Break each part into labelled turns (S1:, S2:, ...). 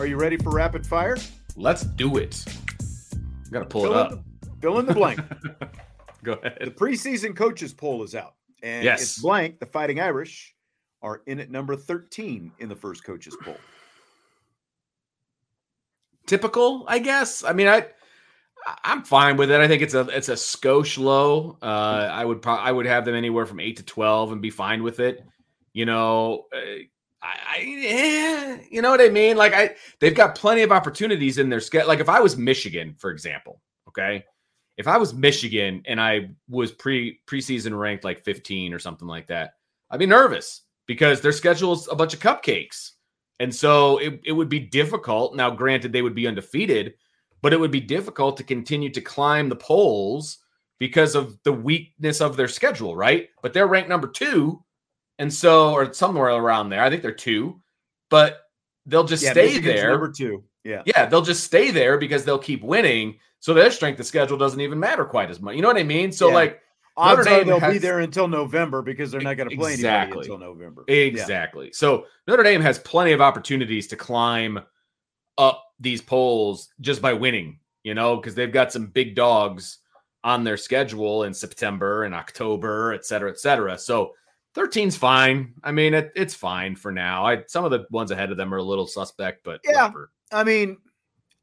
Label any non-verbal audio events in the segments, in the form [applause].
S1: Are you ready for rapid fire?
S2: Let's do it. I gotta pull
S1: Fill
S2: it up.
S1: the- fill in the blank. [laughs]
S2: Go ahead.
S1: the preseason coaches poll is out, and
S2: Yes.
S1: it's blank. The Fighting Irish are in at number 13 in the first coaches poll.
S2: Typical, I guess. I mean, I I'm fine with it. I think it's a it's a skosh low. Uh, I would pro- I would have them anywhere from eight to twelve and be fine with it. You know, uh, I, I eh, you know what I mean. Like I, they've got plenty of opportunities in their schedule. Like if I was Michigan, for example, okay, if I was Michigan and I was pre preseason ranked like 15 or something like that, I'd be nervous because their schedule is a bunch of cupcakes. And so it, it would be difficult. Now, granted, they would be undefeated, but it would be difficult to continue to climb the polls because of the weakness of their schedule, right? But they're ranked number two. And so, or somewhere around there. I think they're two, but they'll just
S1: Yeah,
S2: stay
S1: Michigan's
S2: there.
S1: Number two. Yeah.
S2: Yeah, they'll just stay there because they'll keep winning. So their strength of schedule doesn't even matter quite as much. You know what I mean? So
S1: Yeah.
S2: like
S1: Odds
S2: Notre Dame
S1: they'll be there until November because they're not going to play
S2: Exactly.
S1: until November. Yeah.
S2: exactly. So Notre Dame has plenty of opportunities to climb up these polls just by winning, you know, because they've got some big dogs on their schedule in September and October, et cetera, et cetera. So 13's fine. I mean, it, it's fine for now. I some of the ones ahead of them are a little suspect, but
S1: Yeah.
S2: whatever.
S1: I mean,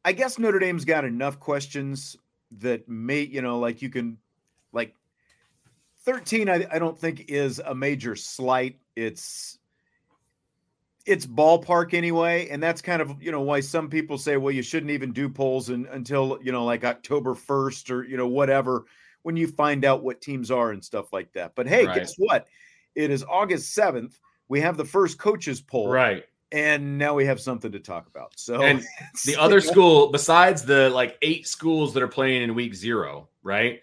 S1: I guess Notre Dame's got enough questions that may, you know, like you can, like 13, I, I don't think is a major slight. It's, it's ballpark anyway. And that's kind of, you know, why some people say, well, you shouldn't even do polls in, until, you know, like October 1st or, you know, whatever, when you find out what teams are and stuff like that. But hey,
S2: Right.
S1: guess what? It is August 7th. We have the first coaches poll.
S2: Right.
S1: And now we have something to talk about. So
S2: And [laughs] the other school besides the like eight schools that are playing in week zero right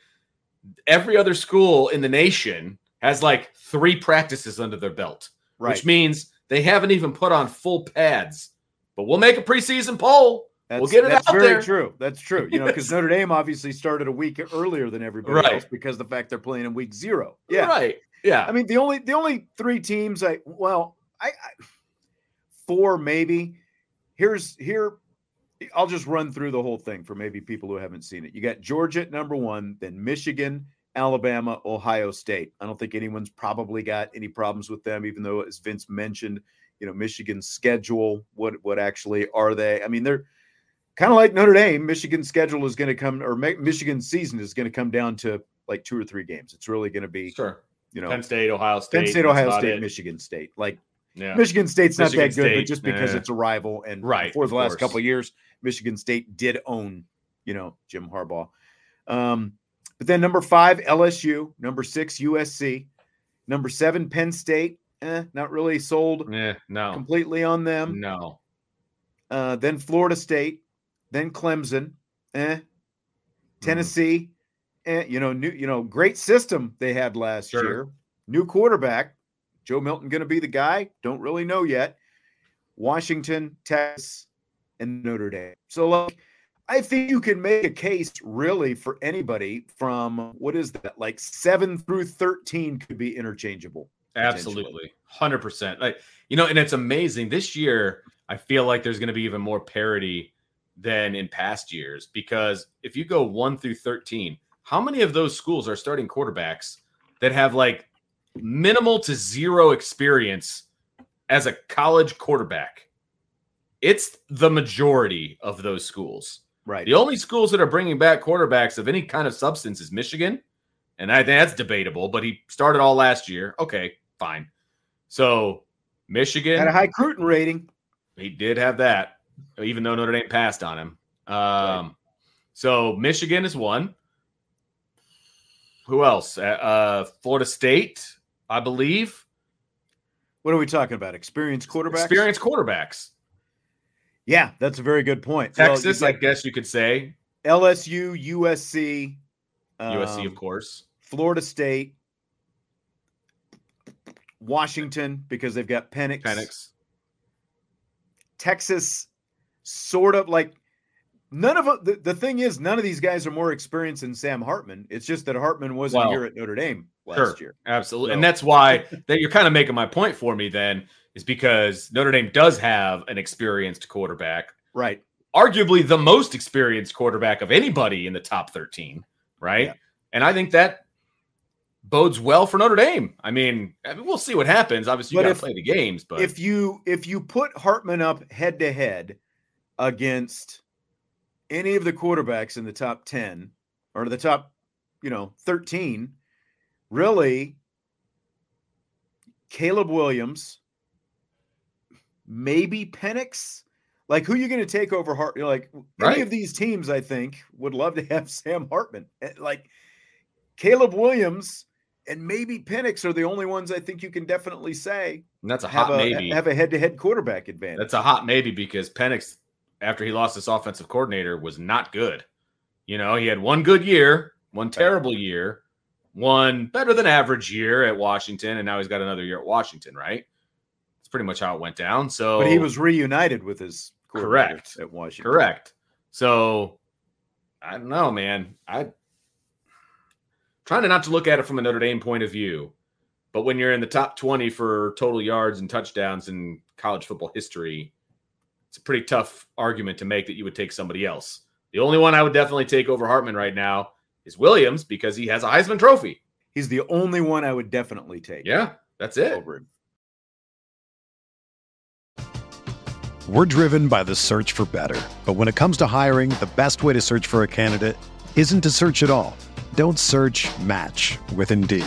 S2: every other school in the nation has like three practices under their belt
S1: right.
S2: which means they haven't even put on full pads but we'll make a preseason poll
S1: That's, we'll
S2: get it
S1: that's
S2: out
S1: very
S2: there.
S1: true. That's true. You know, because [laughs] Notre Dame obviously started a week earlier than everybody
S2: Right.
S1: else because the fact they're playing in week zero. Yeah.
S2: right yeah
S1: I mean, the only the only three teams I well, I, I four maybe. Here's here. I'll just run through the whole thing for maybe people who haven't seen it. You got Georgia at number one, then Michigan, Alabama, Ohio State. I don't think anyone's probably got any problems with them, even though, as Vince mentioned, you know, Michigan's schedule. What what actually are they? I mean, they're kind of like Notre Dame. Michigan's schedule is going to come, or Mi- Michigan's season is going to come down to like two or three games. It's really going to be,
S2: sure
S1: you know,
S2: penn state ohio state
S1: Penn State, Ohio State,
S2: it.
S1: Michigan State. Like
S2: yeah
S1: Michigan State's not
S2: Michigan
S1: that good, but just because it's a rival and
S2: Right,
S1: for the last
S2: course.
S1: couple of years, Michigan State did own, you know, Jim Harbaugh. Um, but then number five, LSU, number six, USC, number seven, Penn State. Eh, not really sold
S2: yeah no
S1: completely on them.
S2: no
S1: Uh, then Florida State, then Clemson, eh,
S2: Mm-hmm.
S1: Tennessee, eh, you know, new, you know, great system they had last
S2: Sure.
S1: year. New quarterback, Joe Milton going to be the guy? Don't really know yet. Washington, Texas, and Notre Dame. So like, I think you can make a case really for anybody from what is that like seven through 13 could be interchangeable.
S2: Absolutely. 100%. Like, you know, and it's amazing this year. I feel like there's going to be even more parity than in past years because if you go one through 13, how many of those schools are starting quarterbacks that have like minimal to zero experience as a college quarterback? It's the majority of those schools.
S1: Right.
S2: The only schools that are bringing back quarterbacks of any kind of substance is Michigan. And I think that's debatable, but he started all last year. Okay, fine. So Michigan
S1: had a high recruiting rating.
S2: He did have that, even though Notre Dame passed on him. Um, right. So Michigan is one. Who else? Uh, uh, Florida State, I believe.
S1: What are we talking about? Experienced quarterbacks.
S2: Experienced quarterbacks.
S1: Yeah, that's a very good point.
S2: Texas, well, I guess you could say.
S1: LSU, USC,
S2: USC, um, of course.
S1: Florida State, Washington, because they've got Penix.
S2: Penix.
S1: Texas, sort of like none of the, the thing is, none of these guys are more experienced than Sam Hartman. It's just that Hartman wasn't well, here at Notre Dame last
S2: sure,
S1: year.
S2: Absolutely. So. And that's why [laughs] that you're kind of making my point for me then is because Notre Dame does have an experienced quarterback.
S1: Right.
S2: Arguably the most experienced quarterback of anybody in the top 13. Right. Yeah. And I think that bodes well for Notre Dame. I mean, I mean we'll see what happens. Obviously, you got to play the games, but
S1: if you if you put Hartman up head to head against any of the quarterbacks in the top 10 or the top, you know, 13, really Caleb Williams, maybe Penix. Like, who are you going to take over Hart? You're like, any of these teams, I think, would love to have [laughs] Sam Hartman. Eh, like, Caleb Williams and maybe Penix are the only ones I think you can definitely say.
S2: And that's a hot
S1: have a,
S2: maybe.
S1: Have a head to head quarterback advantage.
S2: That's a hot maybe because Penix, after he lost his offensive coordinator, was not good. You know, he had one good year, one terrible year, one better than average year at Washington, and now he's got another year at Washington, right? That's pretty much how it went down. So,
S1: but he was reunited with his
S2: correct
S1: at Washington.
S2: Correct. So, I don't know, man. I trying to not to look at it from a Notre Dame point of view, but when you're in the top 20 for total yards and touchdowns in college football history, it's a pretty tough argument to make that you would take somebody else. The only one I would definitely take over Hartman right now is Williams because he has a Heisman Trophy.
S1: He's the only one I would definitely take.
S2: Yeah, that's it. Over him.
S3: We're driven by the search for better. But when it comes to hiring, the best way to search for a candidate isn't to search at all. Don't search match with Indeed.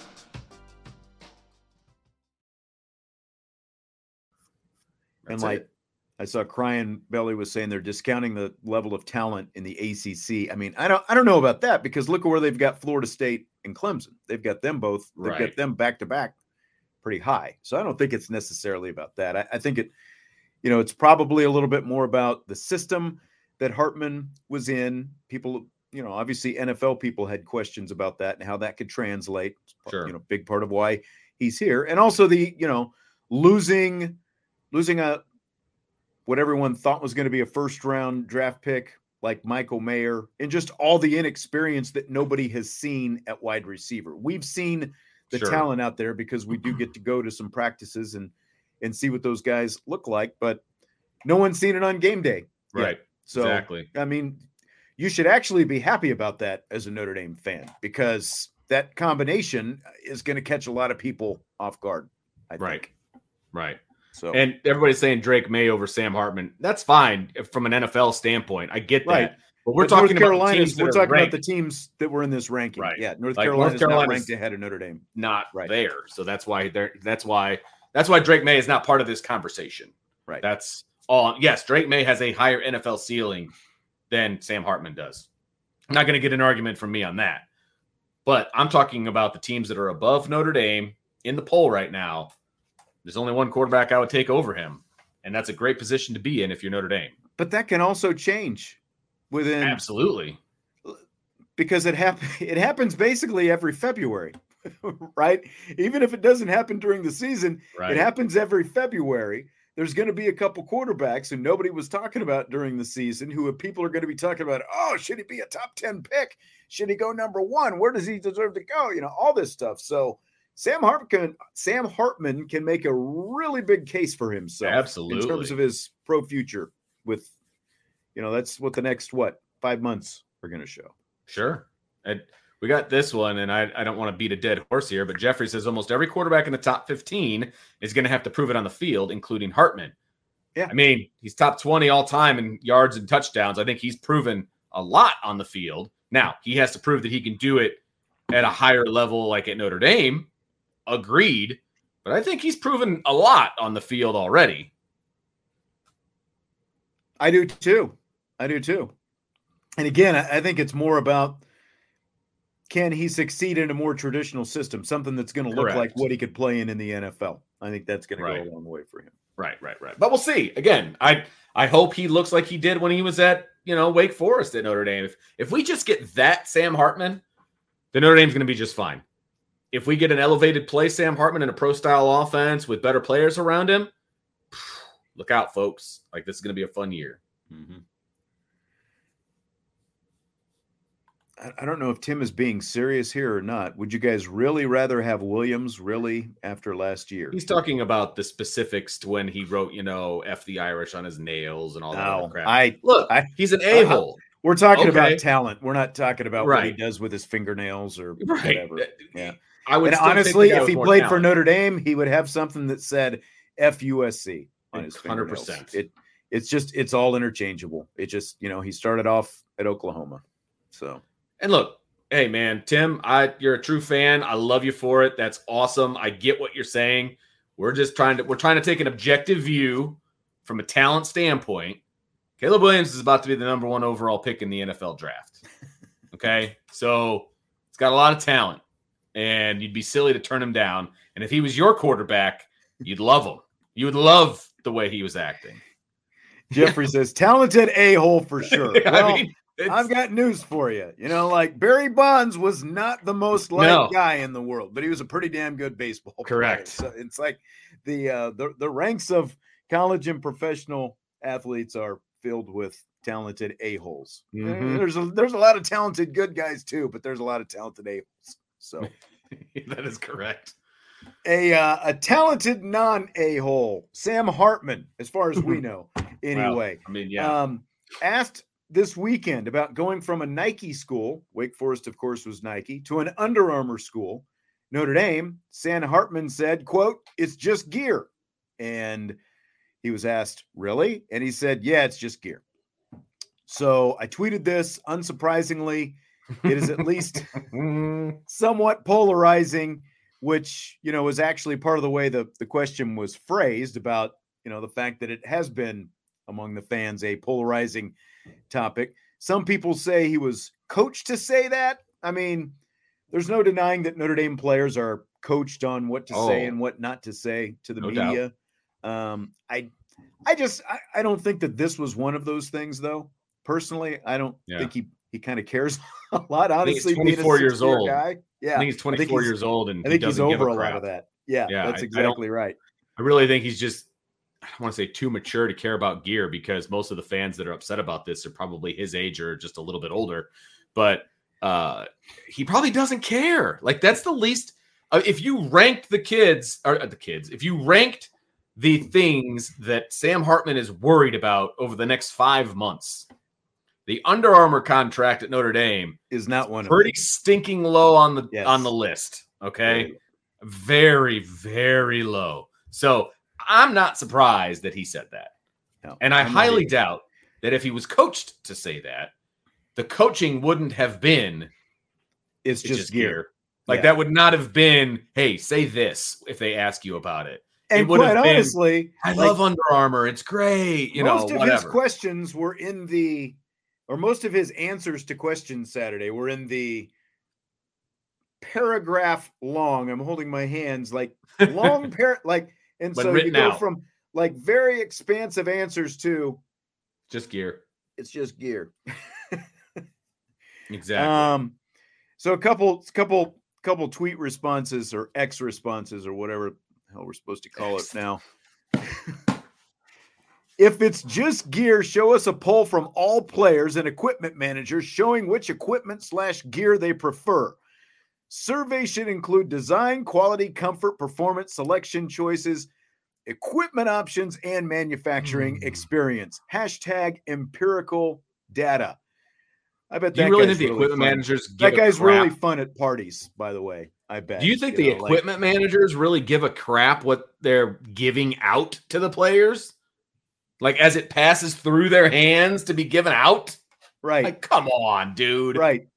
S1: And like, I saw Crying Belly was saying they're discounting the level of talent in the ACC. I mean, I don't, I don't know about that because look at where they've got Florida State and Clemson. They've got them both. They've right. got them back to back, pretty high. So I don't think it's necessarily about that. I, I think it, you know, it's probably a little bit more about the system that Hartman was in. People, you know, obviously NFL people had questions about that and how that could translate.
S2: Sure.
S1: You know, big part of why he's here, and also the, you know, losing, losing a what everyone thought was going to be a first round draft pick like Michael Mayer and just all the inexperience that nobody has seen at wide receiver. We've seen the sure. talent out there because we do [clears throat] get to go to some practices and and see what those guys look like, but no one's seen it on game day.
S2: Yet. Right.
S1: So
S2: exactly.
S1: I mean, you should actually be happy about that as a Notre Dame fan because that combination is going to catch a lot of people off guard. I think.
S2: Right.
S1: So
S2: And everybody's saying Drake Maye over Sam Hartman. That's fine from an NFL standpoint. I get that.
S1: Right.
S2: But we're
S1: But
S2: talking
S1: North
S2: about teams
S1: We're talking
S2: ranked,
S1: about the teams that were in this ranking.
S2: Right.
S1: Yeah, North
S2: Like,
S1: Carolina
S2: North
S1: is not ranked ahead of Notre Dame.
S2: not
S1: Right.
S2: there. So that's why they're that's why that's why Drake Maye is not part of this conversation.
S1: Right.
S2: That's all. Yes, Drake Maye has a higher NFL ceiling than Sam Hartman does. I'm not going to get an argument from me on that. But I'm talking about the teams that are above Notre Dame in the poll right now. There's only one quarterback I would take over him, and that's a great position to be in if you're Notre Dame.
S1: But that can also change within
S2: Absolutely.
S1: because it happen [laughs] it happens basically every February, [laughs] right? Even if it doesn't happen during the season,
S2: Right.
S1: it happens every February. There's going to be a couple quarterbacks who nobody was talking about during the season who people are going to be talking about, oh, should he be a top 10 pick? Should he go number one? Where does he deserve to go? You know, all this stuff. So Sam Hartman, Sam Hartman can make a really big case for himself
S2: Absolutely.
S1: in terms of his pro future with, you know, that's what the next, what, five months are going to show.
S2: Sure. And we got this one, and I, I don't want to beat a dead horse here, but Jeffrey says almost every quarterback in the top 15 is going to have to prove it on the field, including Hartman.
S1: Yeah.
S2: I mean, he's top 20 all time in yards and touchdowns. I think he's proven a lot on the field. Now, he has to prove that he can do it at a higher level, like at Notre Dame. Agreed. But I think he's proven a lot on the field already.
S1: I do too. I do too. And again, I think it's more about can he succeed in a more traditional system, something that's going to look like what he could play in in the NFL. I think that's going
S2: Right.
S1: to go a long way for him.
S2: Right, right, right. But we'll see. Again, I I hope he looks like he did when he was at you know Wake Forest at Notre Dame. If if we just get that Sam Hartman, then Notre Dame's going to be just fine. If we get an elevated play Sam Hartman in a pro style offense with better players around him, look out, folks. Like this is going to be a fun year. Mm-hmm.
S1: I, I don't know if Tim is being serious here or not. Would you guys really rather have Williams really after last year?
S2: He's talking about the specifics to when he wrote, you know, "f the Irish" on his nails and all that other
S1: No,
S2: crap.
S1: I
S2: Look,
S1: I-
S2: he's an a hole.
S1: we're talking
S2: Okay.
S1: about talent. We're not talking about what he does with his fingernails or [laughs]
S2: Right.
S1: whatever. Uh, yeah.
S2: I would
S1: honestly, if he played for. Notre Dame, he would have something that said FUSC on his
S2: 100%.
S1: 100%. It it's just it's all interchangeable. It just, you know, he started off at Oklahoma. So,
S2: And look, hey man, Tim, I you're a true fan. I love you for it. That's awesome. I get what you're saying. We're just trying to we're trying to take an objective view from a talent standpoint. Caleb Williams is about to be the number one overall pick in the NFL draft. [laughs] Okay, so it's got a lot of talent, and you'd be silly to turn him down. And if he was your quarterback, you'd love him. You would love the way he was acting. [laughs]
S1: Jeffrey says talented a-hole for [laughs] sure.
S2: I
S1: Well,
S2: mean, it's-
S1: I've got news for you. You know, like Barry Bonds was not the most liked
S2: No.
S1: guy in the world, but he was a pretty damn good baseball player.
S2: Correct.
S1: So it's like the uh the, the ranks of college and professional athletes are filled with talented a-holes. Eh,
S2: Mhm.
S1: There's a there's a lot of talented good guys too, but there's a lot of talented a-holes. So [laughs]
S2: that is correct.
S1: a uh, a talented non a-hole, Sam Hartman, as far as we [laughs] know, anyway.
S2: I mean, yeah.
S1: Um, asked this weekend about going from a Nike school, Wake Forest, of course, was Nike, to an Under Armour school, Notre Dame. Sam Hartman said, "quote It's just gear," and he was asked, "Really?" And he said, "Yeah, it's just gear." So I tweeted this. Unsurprisingly, it is at least somewhat polarizing, which you know was actually part of the way the the question was phrased about you know the fact that it has been among the fans a polarizing topic. Some people say he was coached to say that. I mean, there's no denying that Notre Dame players are coached on what to say
S2: Oh.
S1: and what not to say to the
S2: No
S1: media. Um, I, I just I, I don't think that this was one of those things, though. Personally, I don't
S2: Yeah.
S1: think he he kind of cares [laughs] a lot. Honestly,
S2: 24 years old.
S1: guy, yeah,
S2: I think he's 24
S1: he's-
S2: years old, and
S1: I think
S2: he
S1: he's over
S2: a
S1: a, lot of that. Yeah,
S2: Yeah,
S1: that's
S2: I- I
S1: exactly right.
S2: I really think he's just I don't want to say too mature to care about gear because most of the fans that are upset about this are probably his age or just a little bit older. But uh he probably doesn't care. Like that's the least uh, if you ranked the kids or uh, the kids, if you ranked the things that Sam Hartman is worried about over the next 5 months, the Under Armour contract at Notre Dame
S1: is not one
S2: pretty stinking low on the
S1: Yes.
S2: on the list. Okay,
S1: Very
S2: very low. So I'm not surprised that he said that,
S1: No,
S2: and I
S1: I'm
S2: highly doubt that if he was coached to say that, the coaching wouldn't have been
S1: It's
S2: it's
S1: just,
S2: just
S1: gear.
S2: gear. Like
S1: Yeah.
S2: that would not have been, hey, say this if they ask you about it.
S1: And
S2: would have
S1: quite
S2: been,
S1: honestly,
S2: I
S1: like,
S2: love Under Armour. It's great. You know,
S1: most of his questions were in the, or most of his answers to questions Saturday were in the paragraph long. I'm holding my hands like [laughs] long par like, and so you go
S2: out.
S1: from like very expansive answers to
S2: Just gear.
S1: it's just gear. [laughs]
S2: Exactly.
S1: Um, so a couple, couple, couple tweet responses or X responses or whatever the hell we're supposed to call it now. [laughs] if it's just gear, show us a poll from all players and equipment managers showing which equipment slash gear they prefer. Survey should include design, quality, comfort, performance, selection choices, equipment options, and manufacturing
S2: Hmm.
S1: experience. Hashtag empirical data. I bet that
S2: you really
S1: guy's
S2: think the
S1: really
S2: equipment
S1: fun.
S2: managers
S1: That guy's really fun at parties, by the way. I bet.
S2: Do you think the
S1: know, like-
S2: equipment managers really give a crap what they're giving out to the players? Like as it passes through their hands to be given out?
S1: right?
S2: Like, come on, dude.
S1: Right.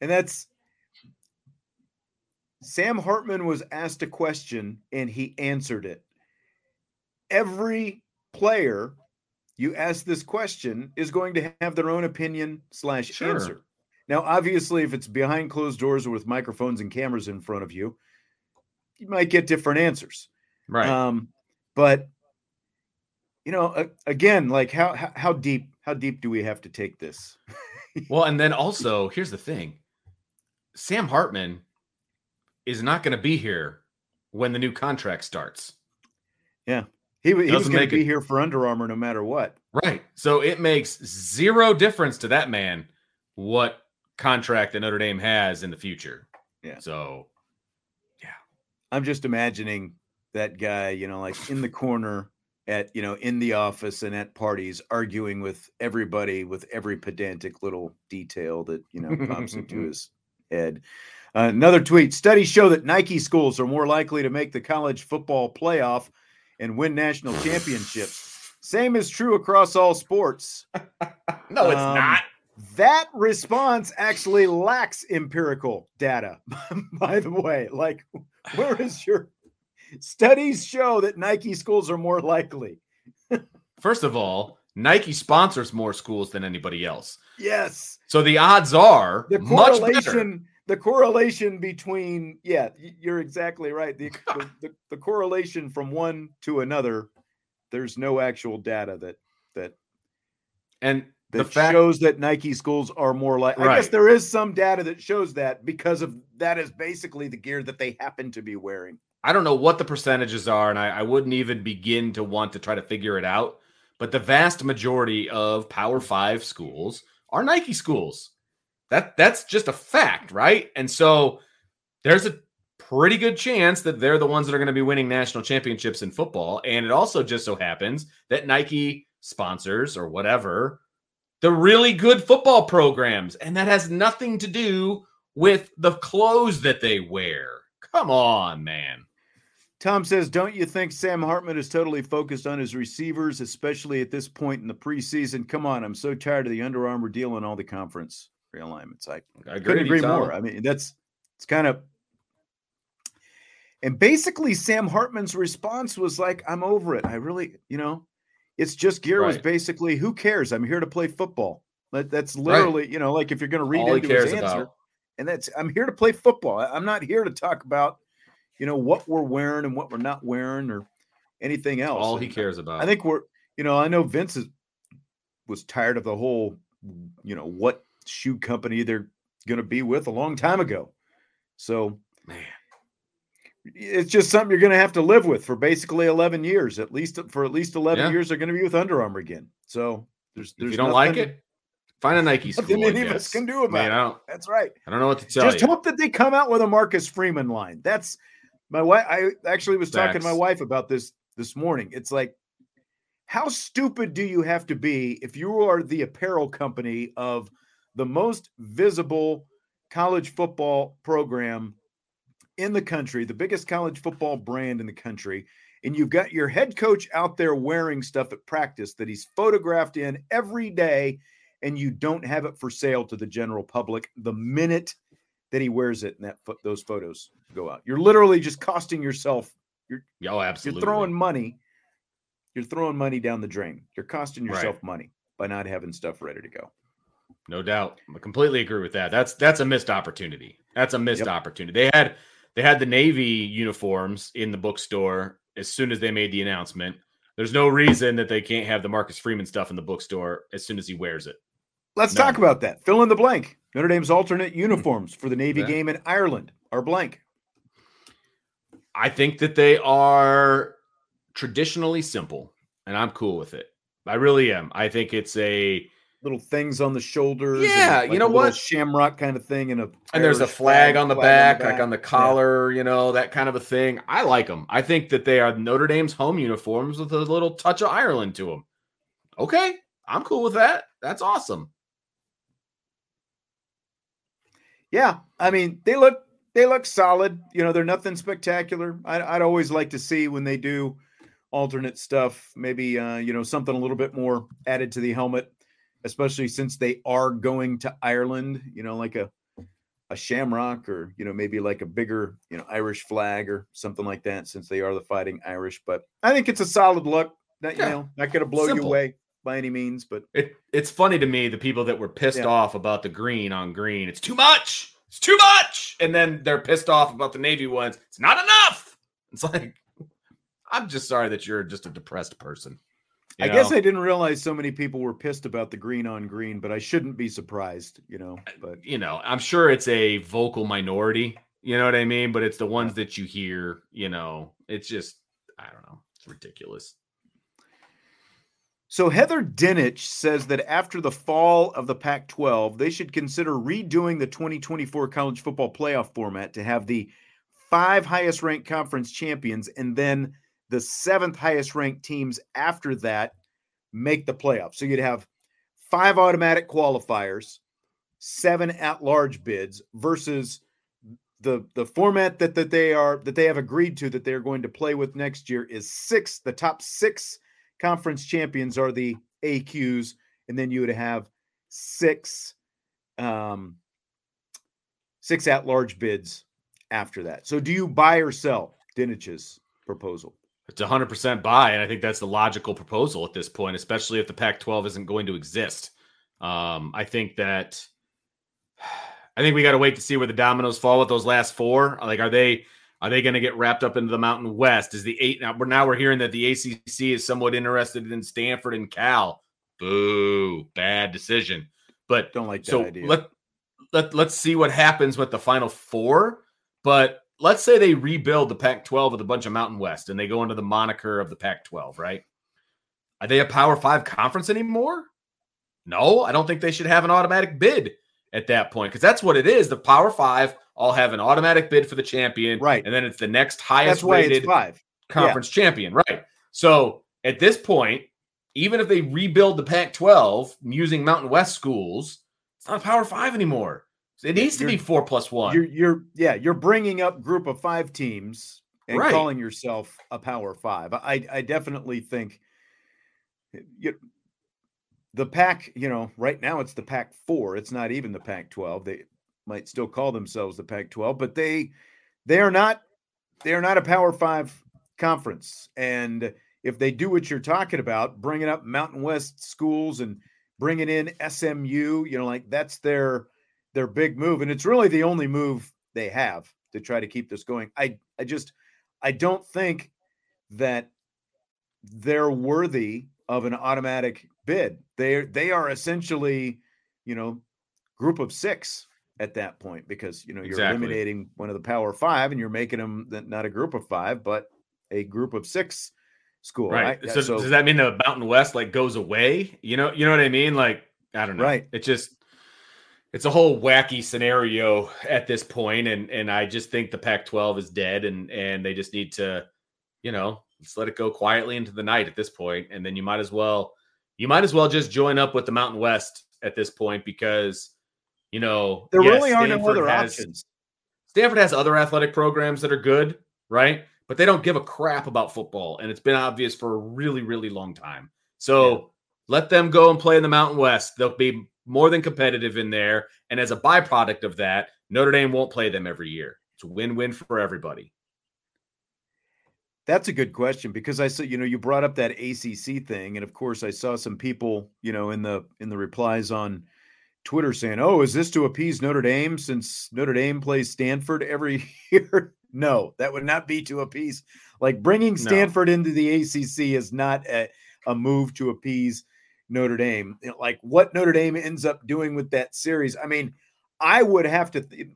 S1: And that's Sam Hartman was asked a question and he answered it. Every player you ask this question is going to have their own opinion slash
S2: Sure.
S1: answer. Now, obviously, if it's behind closed doors or with microphones and cameras in front of you, you might get different answers.
S2: Right.
S1: Um, but you know, again, like how, how deep how deep do we have to take this?
S2: Well, and then [laughs] also, here's the thing Sam Hartman is not going to be here when the new contract starts.
S1: He, he was going to be
S2: it-
S1: here for Under Armour no matter what.
S2: Right. So it makes zero difference to that man what contract that Notre Dame has in the future.
S1: Yeah.
S2: So yeah,
S1: I'm just imagining that guy, you know, like in the corner at, you know, in the office and at parties arguing with everybody with every pedantic little detail that, you know, pops into [laughs] his head. Uh, another tweet studies show that Nike schools are more likely to make the college football playoff and win national championships. Same is true across all sports. [laughs]
S2: no, it's
S1: Um,
S2: not.
S1: That response actually lacks empirical data, [laughs] by the way. Like, where is your studies show that Nike schools are more likely?
S2: First of all, Nike sponsors more schools than anybody else.
S1: Yes.
S2: So the odds are
S1: The correlation, the correlation between, yeah, you're exactly right. The, the, [laughs] the, the correlation from one to another, there's no actual data that that
S2: And the
S1: that
S2: fact
S1: shows that Nike schools are more like. I guess there is some data that shows that because of that is basically the gear that they happen to be wearing.
S2: I don't know what the percentages are, and I, I wouldn't even begin to want to try to figure it out. But the vast majority of Power Five schools are Nike schools. That that's just a fact, right? And so there's a pretty good chance that they're the ones that are going to be winning national championships in football. And it also just so happens that Nike sponsors or whatever the really good football programs, and that has nothing to do with the clothes that they wear. Come on, man.
S1: Tom says, "Don't you think Sam Hartman is totally focused on his receivers, especially at this point in the preseason? Come on, I'm so tired of the Under Armour deal and all the conference realignments. I
S2: I
S1: couldn't agree more. I mean, that's it's kind of." And basically, Sam Hartman's response was like, "I'm over it. I really, you know, it's just gear was basically, who cares? I'm here to play football. That, that's literally, you know, like if you're going to read
S2: All
S1: into his answer,
S2: about.
S1: and that's I'm here to play football. I'm not here to talk about, you know, what we're wearing and what we're not wearing or anything else.
S2: All he
S1: uh,
S2: cares about.
S1: I think we're, you know, I know Vince is, was tired of the whole, you know, what shoe company they're going to be with a long time ago. So
S2: man.
S1: it's just something you're going to have to live with for basically 11 years, at least for at least 11
S2: Yeah.
S1: years. They're going to be with Under Armour again. So there's,
S2: If you don't like it, find a Nike [laughs] school.
S1: nothing any of us can do
S2: I mean,
S1: about it. That's right.
S2: I don't know what to tell
S1: Just
S2: you.
S1: Just hope that they come out with a Marcus Freeman line. That's my wife. I actually was talking to my wife about this this morning. It's like, how stupid do you have to be if you are the apparel company of the most visible college football program in the country, the biggest college football brand in the country, and you've got your head coach out there wearing stuff at practice that he's photographed in every day, and you don't have it for sale to the general public the minute that he wears it and that those photos go out. You're literally just costing yourself. You're
S2: oh, absolutely.
S1: You're throwing money. You're throwing money down the drain. You're costing yourself right. money by not having stuff ready to go.
S2: No doubt. I completely agree with that. That's that's a missed opportunity. That's a missed yep. opportunity. They had they had the Navy uniforms in the bookstore as soon as they made the announcement. There's no reason that they can't have the Marcus Freeman stuff in the bookstore as soon as he wears it.
S1: Let's no. talk about that. Fill in the blank. Notre Dame's alternate hmm. uniforms for the Navy yeah. game in Ireland are blank.
S2: I think that they are traditionally simple, and I'm cool with it. I really am. I think it's a
S1: little things on the shoulders.
S2: Yeah, like you know what?
S1: Shamrock kind of thing, and a
S2: and there's a flag, flag on, the, flag back, on the back, like on the collar, yeah. you know, that kind of a thing. I like them. I think that they are Notre Dame's home uniforms with a little touch of Ireland to them. Okay, I'm cool with that. That's awesome.
S1: Yeah, I mean they look they look solid. You know, they're nothing spectacular. I'd, I'd always like to see when they do alternate stuff, maybe uh, you know something a little bit more added to the helmet especially since they are going to Ireland, you know, like a a shamrock or you know maybe like a bigger you know Irish flag or something like that since they are the fighting Irish but I think it's a solid look that you know not going to blow Simple. you away by any means but
S2: it, it's funny to me the people that were pissed yeah. off about the green on green it's too much it's too much and then they're pissed off about the navy ones it's not enough it's like I'm just sorry that you're just a depressed person
S1: I know? guess I didn't realize so many people were pissed about the green on green, but I shouldn't be surprised, you know. But
S2: you know, I'm sure it's a vocal minority, you know what I mean? But it's the ones that you hear, you know, it's just I don't know, it's ridiculous.
S1: So Heather Dinich says that after the fall of the Pac 12, they should consider redoing the 2024 college football playoff format to have the five highest ranked conference champions and then the seventh highest ranked teams after that make the playoffs. So you'd have five automatic qualifiers, seven at large bids versus the the format that that they are that they have agreed to that they're going to play with next year is six the top 6 conference champions are the AQs and then you would have six um six at large bids after that. So do you buy or sell Dinich's proposal?
S2: It's 100% buy. And I think that's the logical proposal at this point, especially if the Pac 12 isn't going to exist. Um, I think that. [sighs] I think we got to wait to see where the dominoes fall with those last four. Like, are they are they going to get wrapped up into the Mountain West? Is the eight now? We're now we're hearing that the ACC is somewhat interested in Stanford and Cal. Boo! Bad decision. But
S1: don't like that so idea.
S2: Let let let's see what happens with the final four. But let's say they rebuild the Pac 12 with a bunch of Mountain West and they go into the moniker of the Pac 12, right? Are they a Power Five conference anymore? No, I don't think they should have an automatic bid at that point because that's what it is. The Power Five all have an automatic bid for the champion,
S1: right?
S2: And then it's the next highest rated
S1: five
S2: conference yeah. champion, right? So at this point, even if they rebuild the Pac 12 using Mountain West schools, it's not a Power Five anymore. It needs to be four plus one.
S1: You're, you're, yeah, you're bringing up group of five teams and right. calling yourself a power five. I, I definitely think you, the Pac, you know, right now it's the Pac four. It's not even the Pac 12. They might still call themselves the Pac-12, but they, they are not, they are not a power five conference. And if they do what you're talking about, bringing up Mountain West schools and bringing in SMU, you know, like that's their, their big move, and it's really the only move they have to try to keep this going. I I just I don't think that they're worthy of an automatic bid. They they are essentially, you know, group of six at that point because you know you're exactly. eliminating one of the power five and you're making them not a group of five but a group of six school
S2: right, right? So, so, does that mean the mountain west like goes away? You know you know what i mean? Like i don't know.
S1: Right.
S2: It just it's a whole wacky scenario at this point and and I just think the Pac-12 is dead and and they just need to you know Let's let it go quietly into the night at this point, and then you might as well you might as well just join up with the Mountain West at this point because you know
S1: there
S2: yes,
S1: really are no other
S2: has-
S1: options.
S2: Stanford has other athletic programs that are good, right? But they don't give a crap about football, and it's been obvious for a really, really long time. So
S1: Yeah.
S2: let them go and play in the Mountain West. They'll be more than competitive in there, and as a byproduct of that, Notre Dame won't play them every year. It's a win-win for everybody.
S1: That's a good question because I said, you know, you brought up that ACC thing, and of course, I saw some people, you know, in the in the replies on Twitter saying, "Oh, is this to appease Notre Dame since Notre Dame plays Stanford every [laughs] year?" no, that would not be to appease. Like bringing Stanford into the ACC is not a, a move to appease Notre Dame. Like what Notre Dame ends up doing with that series, I mean, I would have to. Th-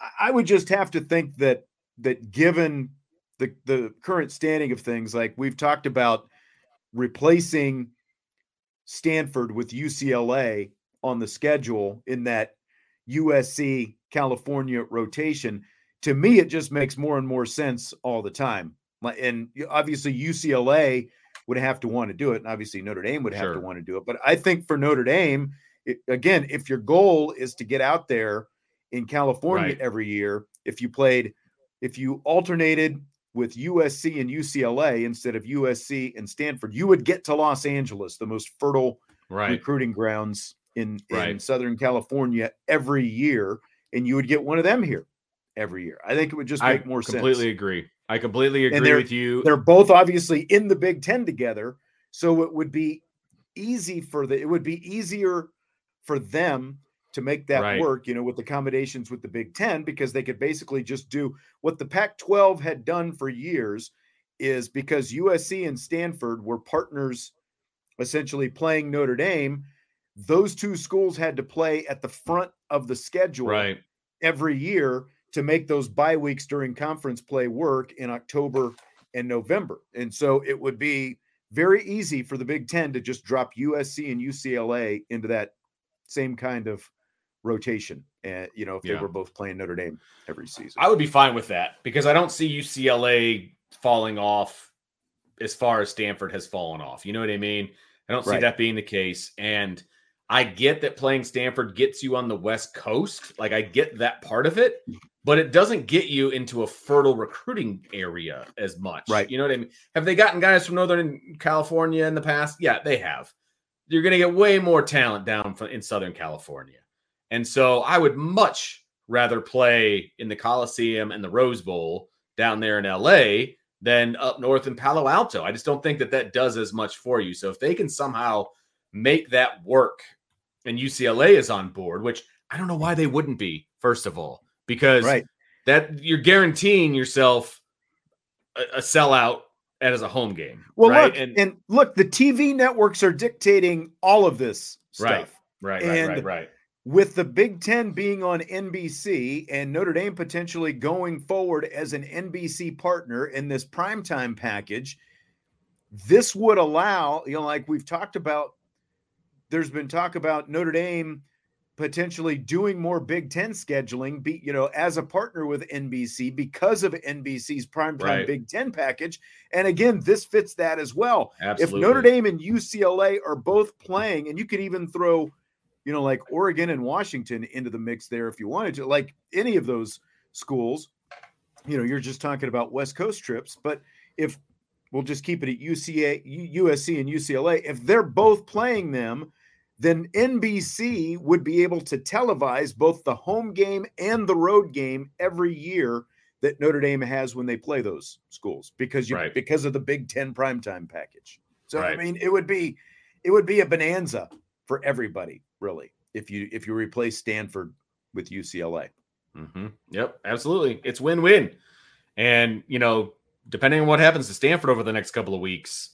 S1: I- I would just have to think that that given the the current standing of things like we've talked about replacing Stanford with UCLA on the schedule in that USC California rotation to me it just makes more and more sense all the time and obviously UCLA would have to want to do it and obviously Notre Dame would have
S2: Sure.
S1: to want to do it but I think for Notre Dame it, again if your goal is to get out there in California
S2: Right.
S1: every year if you played if you alternated with USC and UCLA instead of USC and Stanford, you would get to Los Angeles, the most fertile
S2: Right.
S1: recruiting grounds in, in
S2: Right.
S1: Southern California every year, and you would get one of them here every year. I think it would just
S2: I
S1: make more sense.
S2: I completely agree. I completely agree with you.
S1: They're both obviously in the Big Ten together, so it would be easy for the it would be easier for them to make that
S2: Right.
S1: work, you know, with accommodations with the Big Ten, because they could basically just do what the Pac 12 had done for years is because USC and Stanford were partners essentially playing Notre Dame. Those two schools had to play at the front of the schedule
S2: Right.
S1: every year to make those bye weeks during conference play work in October and November. And so it would be very easy for the Big Ten to just drop USC and UCLA into that same kind of rotation. And you know, if
S2: Yeah.
S1: they were both playing Notre Dame every season.
S2: I would be fine with that because I don't see UCLA falling off as far as Stanford has fallen off. You know what I mean? I don't see
S1: Right.
S2: that being the case. And I get that playing Stanford gets you on the West Coast. Like I get that part of it, but it doesn't get you into a fertile recruiting area as much.
S1: Right.
S2: You know what I mean? Have they gotten guys from Northern California in the past? Yeah, they have. You're going to get way more talent down in Southern California. And so I would much rather play in the Coliseum and the Rose Bowl down there in LA than up north in Palo Alto. I just don't think that that does as much for you. So if they can somehow make that work and UCLA is on board, which I don't know why they wouldn't be, first of all, because
S1: Right.
S2: that you're guaranteeing yourself a, a sellout as a home game.
S1: Well,
S2: right?
S1: look, and, look, the TV networks are dictating all of this stuff.
S2: Right. right, right,
S1: and-
S2: right, right.
S1: With the Big Ten being on NBC and Notre Dame potentially going forward as an NBC partner in this primetime package, this would allow, you know, like we've talked about, there's been talk about Notre Dame potentially doing more Big Ten scheduling, be you know, as a partner with NBC because of NBC's primetime
S2: Right.
S1: Big Ten package. And again, this fits that as well
S2: Absolutely.
S1: if Notre Dame and UCLA are both playing, and you could even throw, you know, like Oregon and Washington into the mix there if you wanted to, like any of those schools, you know, you're just talking about West Coast trips. But if we'll just keep it at UCA, USC, and UCLA, if they're both playing them, then NBC would be able to televise both the home game and the road game every year that Notre Dame has when they play those schools because you
S2: Right.
S1: because of the Big Ten primetime package. So
S2: Right.
S1: I mean, it would be it would be a bonanza for everybody, really, if you if you replace Stanford with UCLA.
S2: hmm Yep, absolutely. It's win-win. And you know, depending on what happens to Stanford over the next couple of weeks,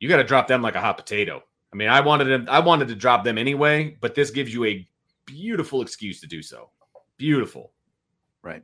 S2: you got to drop them like a hot potato. I mean, I wanted to, I wanted to drop them anyway, but this gives you a beautiful excuse to do so. Beautiful.
S1: Right.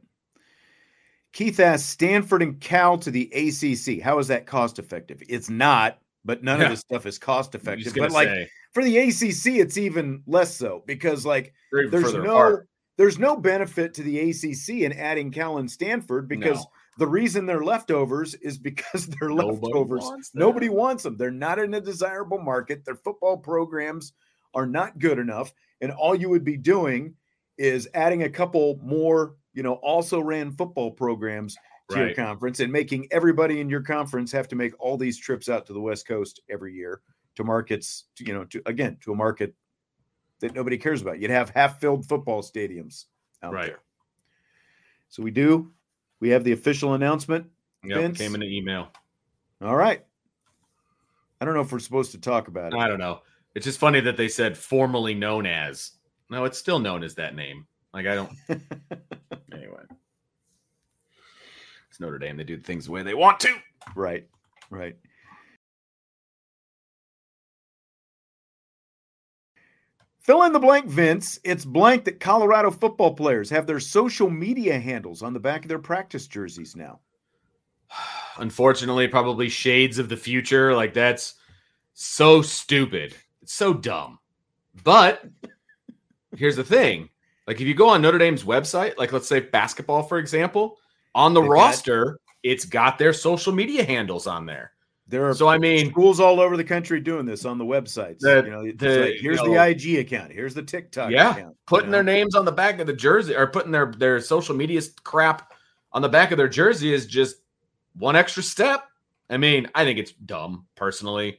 S1: Keith asks Stanford and Cal to the ACC. How is that cost effective? It's not, but none
S2: Yeah.
S1: of this stuff is cost effective. But like
S2: say,
S1: for the ACC, it's even less so because like there's no
S2: apart.
S1: there's no benefit to the ACC in adding Cal and Stanford because
S2: No.
S1: the reason they're leftovers is because [laughs] they're
S2: Nobody
S1: leftovers.
S2: wants.
S1: Nobody wants them. They're not in a desirable market. Their football programs are not good enough. And all you would be doing is adding a couple more, you know, also ran football programs to your conference and making everybody in your conference have to make all these trips out to the West Coast every year to markets, to, you know, to again, to a market that nobody cares about. You'd have half filled football stadiums out
S2: Right.
S1: there. So we do. We have the official announcement. Vince?
S2: came in an email.
S1: All right. I don't know if we're supposed to talk about it.
S2: I don't know. It's just funny that they said formerly known as. No, it's still known as that name. Like I don't. [laughs] anyway, it's Notre Dame. They do things the way they want to.
S1: right. Right. Fill in the blank, Vince. It's blank that Colorado football players have their social media handles on the back of their practice jerseys now. [sighs]
S2: Unfortunately, probably shades of the future. Like that's so stupid. It's so dumb. But [laughs] here's the thing: like if you go on Notre Dame's website, like let's say basketball, for example, on the
S1: They got-
S2: roster, it's got their social media handles on there.
S1: There are
S2: So I mean,
S1: schools all over the country doing this on the websites.
S2: The-
S1: you know,
S2: the-
S1: like, here's
S2: you
S1: the IG account. Here's the TikTok
S2: Yeah,
S1: account. you
S2: putting their names on the back of the jersey or putting their their social media crap on the back of their jersey is just one extra step. I mean, I think it's dumb personally.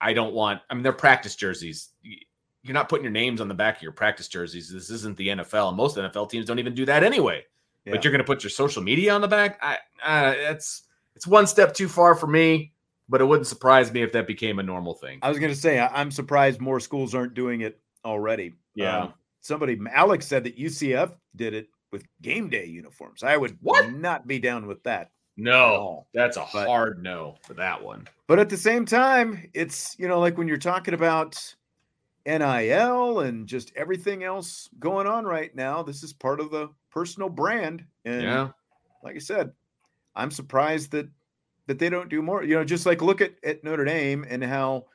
S2: I don't want. I mean, they're practice jerseys. You're not putting your names on the back of your practice jerseys. This isn't the NFL, and most NFL teams don't even do that anyway.
S1: Yeah.
S2: But you're going to put your social media on the back. I, uh, it's it's one step too far for me. But it wouldn't surprise me if that became a normal thing.
S1: I was going to say, I- I'm surprised more schools aren't doing it already.
S2: Yeah.
S1: Um, somebody, Alex said that UCF did it with game day uniforms. I would
S2: What?
S1: not be down with that.
S2: No, that's a
S1: But-
S2: hard no for that one.
S1: But at the same time, it's, you know, like when you're talking about NIL and just everything else going on right now, this is part of the personal brand. And
S2: Yeah.
S1: like I said, I'm surprised that that they don't do more. You know, just like look at, at Notre Dame and how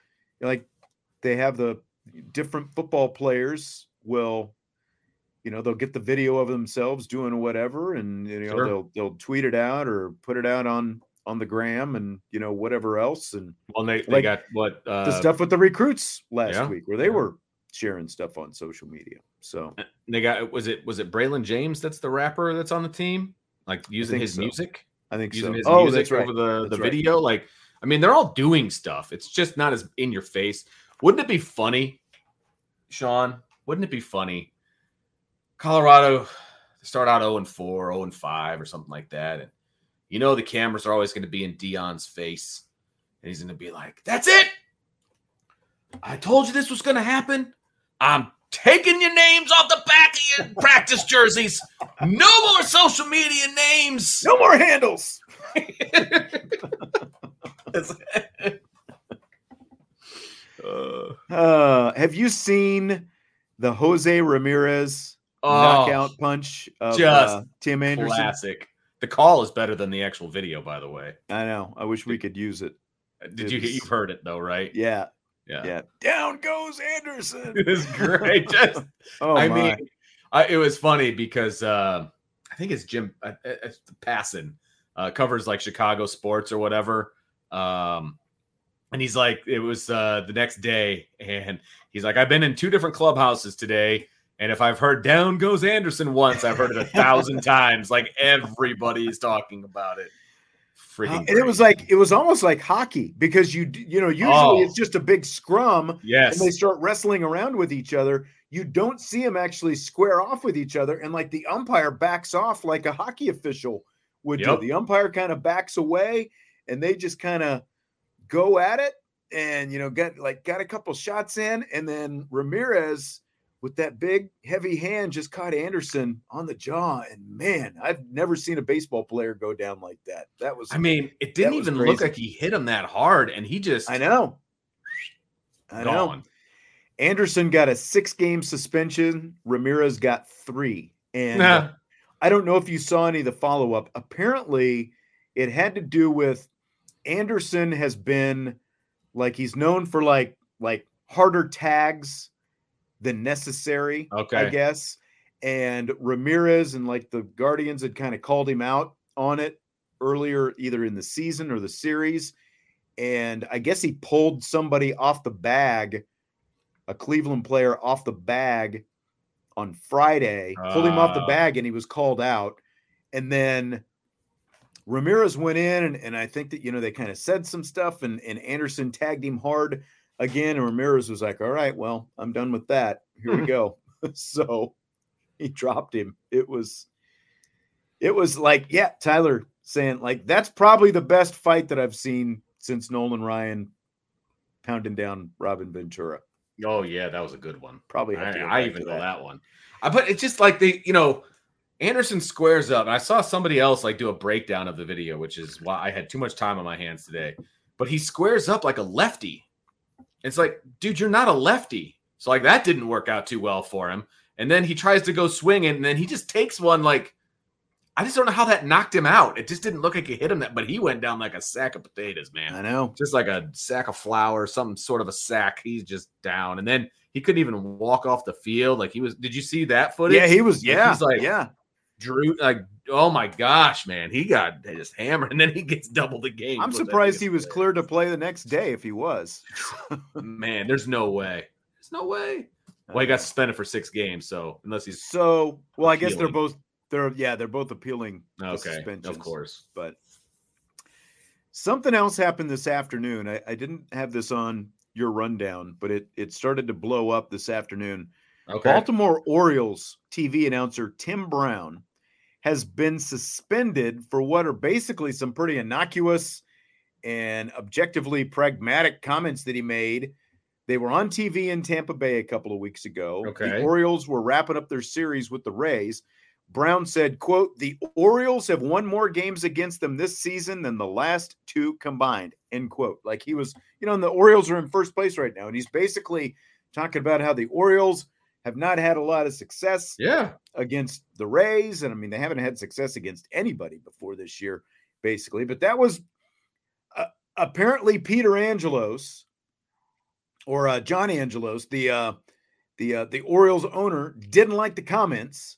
S1: like they have the different football players will, you know, they'll get the video of themselves doing whatever and you know
S2: Sure.
S1: they'll they'll tweet it out or put it out on on the gram and you know whatever else and
S2: Well, they, they
S1: Like,
S2: got what uh,
S1: the stuff with the recruits last
S2: yeah,
S1: week where they
S2: yeah.
S1: were sharing stuff on social media. So
S2: They got was it was it Braylon James that's the rapper that's on the team, like using his
S1: so.
S2: music,
S1: I think
S2: using
S1: so.
S2: his
S1: Oh,
S2: music
S1: that's right.
S2: over the
S1: That's
S2: the
S1: right.
S2: video. Like, I mean, they're all doing stuff. It's just not as in your face. Wouldn't it be funny, Sean? Wouldn't it be funny? Colorado start out 0 and 4, 0 and 5, or something like that. And you know the cameras are always going to be in Deion's face. And he's going to be like, That's it. I told you this was going to happen. I'm taking your names off the back of your practice jerseys. No more social media names.
S1: No more handles. [laughs]
S2: Uh,
S1: have you seen the Jose Ramirez
S2: oh,
S1: knockout punch of
S2: just
S1: uh, Tim Anderson?
S2: classic. The call is better than the actual video, by the way.
S1: I know. I wish we could use it.
S2: Did
S1: It
S2: you you've heard it though, right?
S1: Yeah,
S2: Yeah.
S1: yeah. Down goes Anderson. [laughs]
S2: It is great. [laughs] Just
S1: Oh
S2: I
S1: my.
S2: mean, I, it was funny because uh, I think it's Jim uh, uh, it's Passon uh, covers like Chicago sports or whatever. Um, and he's like, it was uh, the next day, and he's like, I've been in two different clubhouses today, and if I've heard "Down Goes Anderson" once, I've heard it a thousand [laughs] times. Like everybody's talking about it.
S1: Uh,
S2: Freaking,
S1: and it was like it was almost like hockey because you you know usually
S2: Oh.
S1: it's just a big scrum
S2: yes,
S1: and they start wrestling around with each other. You don't see them actually square off with each other, and like the umpire backs off like a hockey official would
S2: Yep.
S1: do. The umpire kind of backs away, and they just kind of go at it, and you know, got like got a couple shots in, and then Ramirez with that big heavy hand just caught Anderson on the jaw, and man, I've never seen a baseball player go down like that. That was
S2: I mean, it didn't even look like he hit him that hard, and he just
S1: I know. I know.
S2: gone.
S1: Anderson got a six game suspension. Ramirez got three. And
S2: Nah.
S1: uh, I don't know if you saw any of the follow up. Apparently, it had to do with Anderson has been like he's known for like like harder tags than necessary.
S2: Okay, I
S1: guess. And Ramirez and like the Guardians had kind of called him out on it earlier, either in the season or the series. And I guess he pulled somebody off the bag, a Cleveland player off the bag on Friday, pulled him off the
S2: Ah.
S1: bag, and he was called out. And then Ramirez went in, and, and I think that, you know, they kind of said some stuff, and, and Anderson tagged him hard again. And Ramirez was like, All right, well, I'm done with that. Here we go. [laughs] so he dropped him. It was, it was like, yeah, Tyler saying, like, that's probably the best fight that I've seen since Nolan Ryan pounding down Robin Ventura.
S2: Oh yeah, that was a good one.
S1: Probably
S2: I,
S1: have to go
S2: I even know that one. I, but it's just like they, you know, Anderson squares up, and I saw somebody else like do a breakdown of the video, which is why I had too much time on my hands today. But he squares up like a lefty. It's like, dude, you're not a lefty. So like that didn't work out too well for him. And then he tries to go swing it, and then he just takes one like I just don't know how that knocked him out. It just didn't look like it hit him that, but he went down like a sack of potatoes, man
S1: I know.
S2: just like a sack of flour, some sort of a sack. He's just down, and then he couldn't even walk off the field. Like he was. Did you see that footage?
S1: Yeah, he was.
S2: Like,
S1: Yeah,
S2: he's like-
S1: yeah.
S2: Drew. Like, oh my gosh, man, he got just hammered, and then he gets double the game.
S1: I'm surprised he was cleared to play the next day if he was. [laughs]
S2: Man, there's no way. There's no way. Well, he got uh, suspended for six games, so unless he's
S1: so well. I guess they're both. They're yeah. They're both appealing.
S2: okay, of course.
S1: but something else happened this afternoon. I, I didn't have this on your rundown, but it it started to blow up this afternoon.
S2: Okay,
S1: Baltimore Orioles TV announcer Tim Brown has been suspended for what are basically some pretty innocuous and objectively pragmatic comments that he made. They were on TV in Tampa Bay a couple of weeks ago.
S2: Okay.
S1: The Orioles were wrapping up their series with the Rays. Brown said, quote, the Orioles have won more games against them this season than the last two combined, end quote. Like he was, you know, and the Orioles are in first place right now. And he's basically talking about how the Orioles have not had a lot of success
S2: yeah,
S1: against the Rays. And I mean, they haven't had success against anybody before this year, basically. But that was uh, apparently Peter Angelos or uh, John Angelos, the uh, the uh, the Orioles owner, didn't like the comments?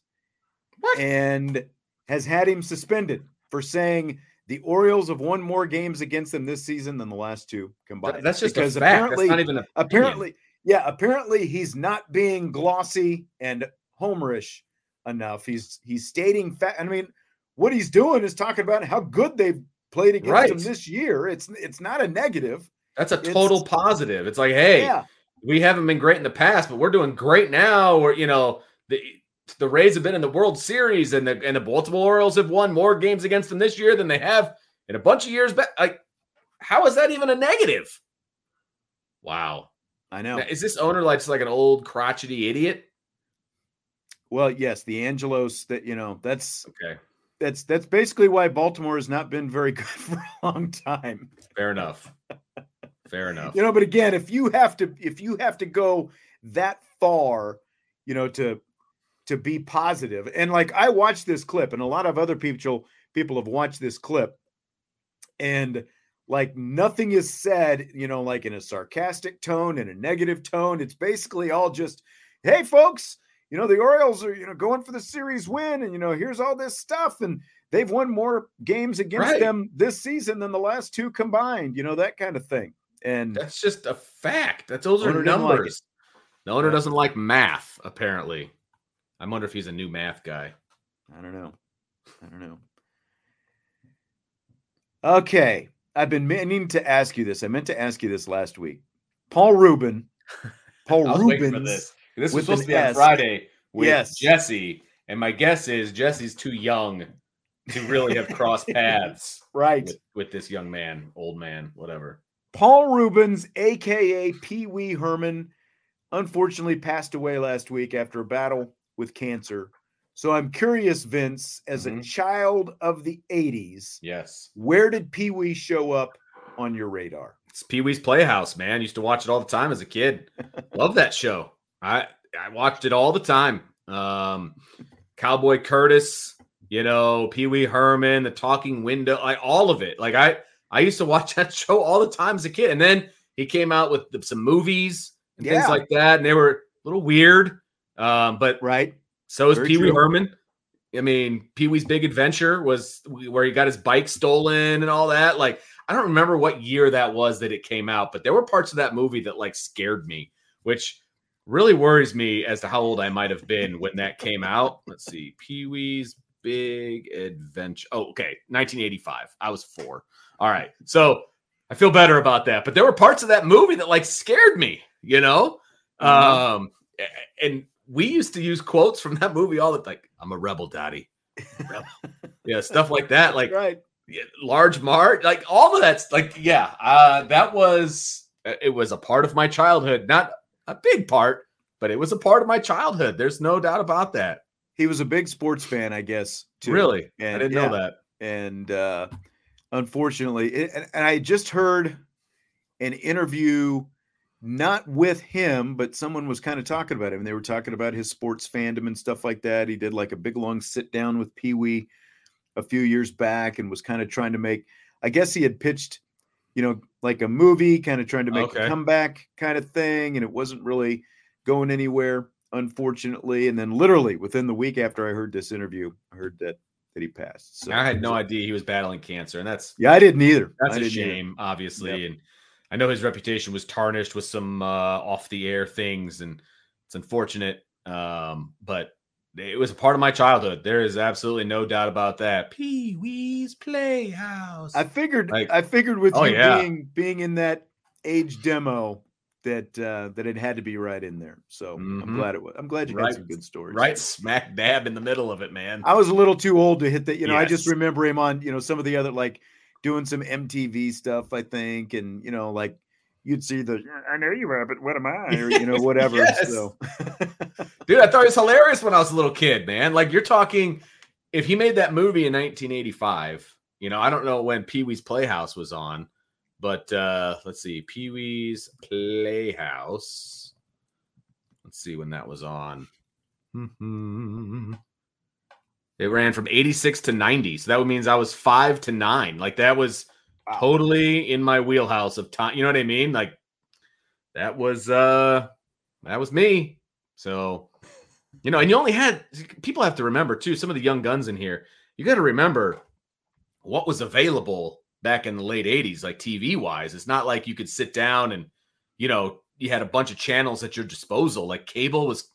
S1: [laughs] and has had him suspended for saying the Orioles have won more games against them this season than the last two combined.
S2: that's just
S1: because
S2: a fact.
S1: apparently
S2: That's not even a
S1: apparently yeah apparently he's not being glossy and homerish enough he's he's stating fact i mean what he's doing is talking about how good they've played against
S2: Right.
S1: them this year it's it's not a negative
S2: That's a
S1: It's-
S2: total positive. It's like, hey,
S1: yeah
S2: we haven't been great in the past, but we're doing great now. Or you know, the the Rays have been in the World Series, and the and the Baltimore Orioles have won more games against them this year than they have in a bunch of years back. Like, how is that even a negative? Wow,
S1: i know
S2: Now, is this owner like just like an old crotchety idiot?
S1: well yes the angelos that you know that's
S2: Okay,
S1: that's that's basically why baltimore has not been very [laughs] good for a long time
S2: fair enough. Fair [laughs] enough.
S1: you know but again if you have to if you have to go that far you know to to be positive and like i watched this clip and a lot of other people people have watched this clip and like nothing is said you know like in a sarcastic tone in a negative tone it's basically all just hey folks you know the orioles are you know going for the series win and you know here's all this stuff and they've won more games against
S2: Right.
S1: them this season than the last two combined you know that kind of thing and
S2: That's just a fact. That those are
S1: Owner didn't like it.
S2: numbers. the owner doesn't like math, apparently. I wonder if he's a new math guy.
S1: I don't know. I don't know. Okay. I've been meaning to ask you this. I meant to ask you this last week. Paul Rubin. [laughs] Paul
S2: I was waiting for
S1: Reubens.
S2: this. This was supposed to be on
S1: S.
S2: Friday with
S1: Yes.
S2: Jesse, and my guess is Jesse's too young to really have crossed [laughs] paths
S1: Right.
S2: with, with this young man, old man, whatever.
S1: Paul Reubens, aka Pee Wee Herman, unfortunately passed away last week after a battle with cancer. So I'm curious, Vince, as a
S2: Mhm.
S1: child of the 80s,
S2: Yes,
S1: where did Pee Wee show up on your radar?
S2: it's Pee Wee's Playhouse, man. Used to watch it all the time as a kid. [laughs] Love that show. I I watched it all the time. Um, Cowboy Curtis, you know, Pee Wee Herman, The Talking Window, like all of it. Like I I used to [laughs] watch that show all the time as a kid, and then he came out with some movies and things like that, and they were a little weird. Um, but
S1: Right.
S2: so is Pee Wee. Herman. I mean, Pee Wee's Big Adventure was where he got his bike stolen and all that. Like, I don't remember what year that was that it came out, but there were parts of that movie that like scared me, which really worries me as to how old I might have been when that came out. Let's see, Pee Wee's Big Adventure. Oh, okay, 1985. I was four. All right, so I feel better about that. But there were parts of that movie that like scared me, you know. Mm-hmm. Um, and we used to use quotes from that movie all the like, "I'm a rebel, daddy." Rebel. [laughs] yeah, stuff like that. Like,
S1: right.
S2: Large Marge, like all of that's like, yeah, uh, that was it was a part of my childhood, not a big part, but it was a part of my childhood. There's no doubt about that.
S1: He was a big sports fan, I guess. Too.
S2: Really, and, I didn't yeah, know that.
S1: And uh, unfortunately, it, and, and I just heard an interview, not with him, but someone was kind of talking about him. They were talking about his sports fandom and stuff like that. He did like a big long sit down with Pee Wee a few years back and was kind of trying to make. I guess he had pitched you know, like a movie, kind of trying to make okay. a comeback kind of thing. And it wasn't really going anywhere, unfortunately. And then literally within the week after I heard this interview, I heard that that he passed.
S2: So I had no idea he was battling cancer. And that's
S1: yeah, I didn't either.
S2: That's
S1: I
S2: a shame, either. obviously. Yep. And I know his reputation was tarnished with some uh off the air things, and it's unfortunate. Um, but it was a part of my childhood. There is absolutely no doubt about that. Pee Wee's Playhouse.
S1: I figured. Like, I figured with oh, you yeah. being being in that age demo that uh, that it had to be right in there. So mm-hmm. I'm glad it was. I'm glad you right, got some good stories.
S2: Right, smack dab in the middle of it, man.
S1: I was a little too old to hit that. You know, yes. I just remember him on you know some of the other like doing some MTV stuff. I think, and you know, like you'd see the I know you are, but what am I? Or you know, [laughs] whatever. so [laughs]
S2: dude, I thought it was hilarious when I was a little kid, man. Like you're talking if he made that movie in 1985, you know, I don't know when Pee Wee's Playhouse was on, but uh let's see, Pee Wee's Playhouse. Let's see when that was on. It ran from 86 to 90. So that means I was five to nine. Like that was wow. totally in my wheelhouse of time. You know what I mean? Like that was uh that was me. So you know, and you only had people have to remember too. Some of the young guns in here, you got to remember what was available back in the late '80s, like TV wise. It's not like you could sit down and you know you had a bunch of channels at your disposal. Like cable was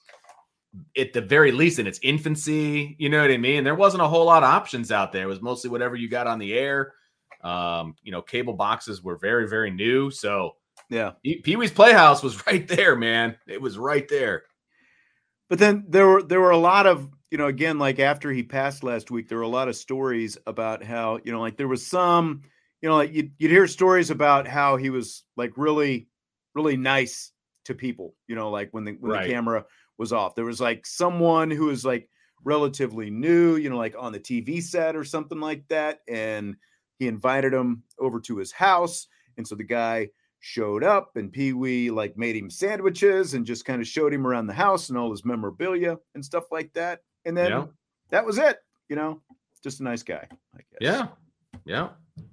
S2: at the very least in its infancy. You know what I mean? There wasn't a whole lot of options out there. It was mostly whatever you got on the air. Um, you know, cable boxes were very, very new. So
S1: yeah,
S2: Pee Wee's Playhouse was [laughs] right there, man. It was right there.
S1: But then there were there were a lot of you know again like after he passed last week there were a lot of stories about how you know like there was some you know like you'd, you'd hear stories about how he was like really really nice to people you know like when the when right. the camera was off there was like someone who was like relatively new you know like on the tv set or something like that and he invited him over to his house. And so the guy showed up and Pee Wee like made him sandwiches and just kind of showed him around the house and all his memorabilia and stuff like that. And then yeah. that was it, you know, just a nice guy, I guess.
S2: Yeah. Yeah.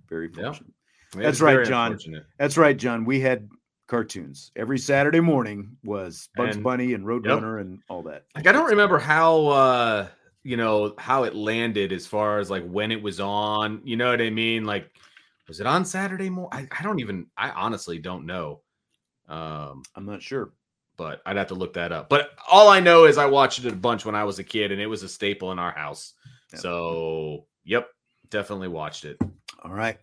S1: Very fortunate. Yeah. That's right, John. That's right, John. We had cartoons. Every Saturday morning was Bugs and, Bunny and Roadrunner yep. and all that.
S2: Like I don't remember how uh you know how it landed as far as like when it was on you know what i mean? Like was it on saturday more I, I, don't even i honestly don't know
S1: um i'm not sure.
S2: but i'd have to look that up. But all i know is i watched it a bunch when i was a kid and it was a staple in our house. Yeah. so yep definitely watched it.
S1: All right.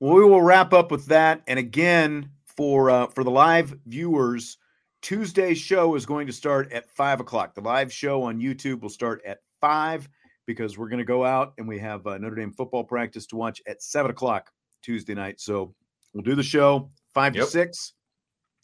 S1: Well we will wrap up with that. And again for uh for the live viewers Tuesday's show is going to start at five o'clock. The live show on YouTube will start at five because we're going to go out and we have uh, Notre Dame football practice to watch at seven o'clock Tuesday night. So we'll do the show five yep. to six.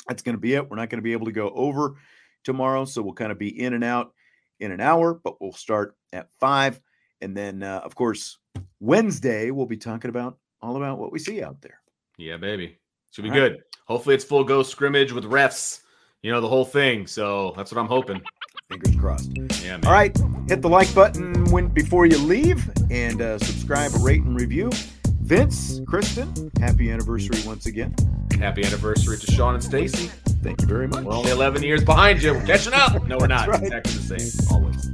S1: That's going to be it. We're not going to be able to go over tomorrow. So we'll kind of be in and out in an hour, but we'll start at five. And then, uh, of course, Wednesday, we'll be talking about all about what we see out there.
S2: Yeah, baby. Should be all good. Right. Hopefully, it's full go scrimmage with refs, you know, the whole thing. So that's what I'm hoping.
S1: Fingers crossed. Yeah, man. All right. Hit the like button when before you leave and uh, subscribe, rate, and review. Vince, Kristen, happy anniversary once again.
S2: Happy anniversary to Sean and Stacy.
S1: Thank you very much.
S2: We're only 11 years behind you. We're catching up. No, we're not. Right. Exactly the same. Always.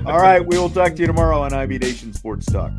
S2: [laughs] [laughs]
S1: All right, we will talk to you tomorrow on IB Nation Sports Talk.